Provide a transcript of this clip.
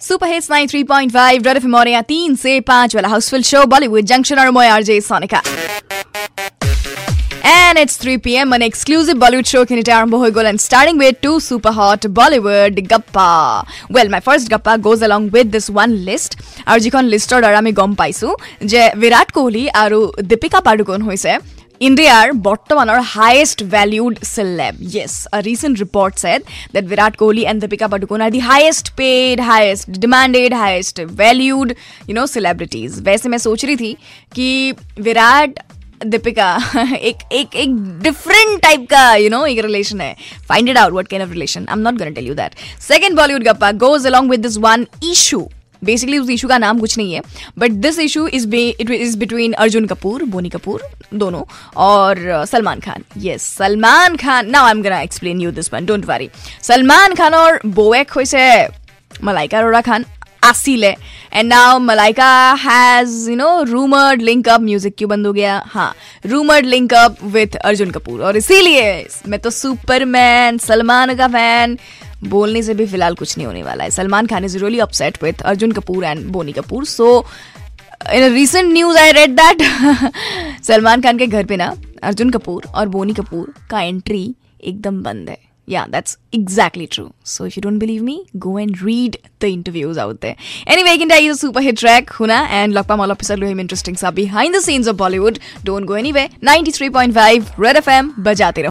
Super hits 93.5 red FM और यहाँ तीन से पांच वाला हाउसफुल शो बॉलीवुड जंक्शन और मैं RJ Sonika And it's 3 p.m. an exclusive Bollywood show kinite arambo hoi gol and starting with two super hot Bollywood gappa. Well, my first gappa goes along with this one list. আৰু যিখন লিষ্টৰ দ্বাৰা আমি গম পাইছোঁ যে বিৰাট কোহলি আৰু দীপিকা পাডুকোন হৈছে India's bottom or highest valued celeb. Yes, a recent report said that Virat Kohli and Deepika Padukone are the highest paid, highest demanded, highest valued, you know, celebrities. वैसे मैं सोच रही थी कि विराट दीपिका एक एक एक डिफरेंट टाइप का यू you नो know, एक रिलेशन है find it out what kind of relation I am not gonna tell you that second Bollywood Gappa goes along with this one issue basically उस issue का नाम कुछ नहीं है but this issue is it is between Arjun Kapoor Boney Kapoor दोनों और Salman Khan yes Salman Khan now I am gonna explain you this one don't worry Salman Khan और बोएक হৈছে Malaika Arora Khan आसिले and now Malaika has you know rumoured link up music क्यों बंद हो गया हाँ rumoured link up with Arjun Kapoor और इसीलिए मैं तो सुपरमैन सलमान का फैन बोलने से भी फ़िलहाल कुछ नहीं होने वाला है। Salman Khan is really upset with Arjun Kapoor and Boney Kapoor. So in recent news I read that Salman Khan के घर पे ना अर्जुन कपूर और बोनी कपूर का एंट्री एकदम बंद है। Yeah that's exactly true so you don't believe me go and read the interviews out there anyway can dies super hit track हुना एंड लकपा मॉल ऑफिसर लो हिम इंटरेस्टिंग सा behind the scenes of Bollywood don't go anyway ninety three point five red F M बजाते रहो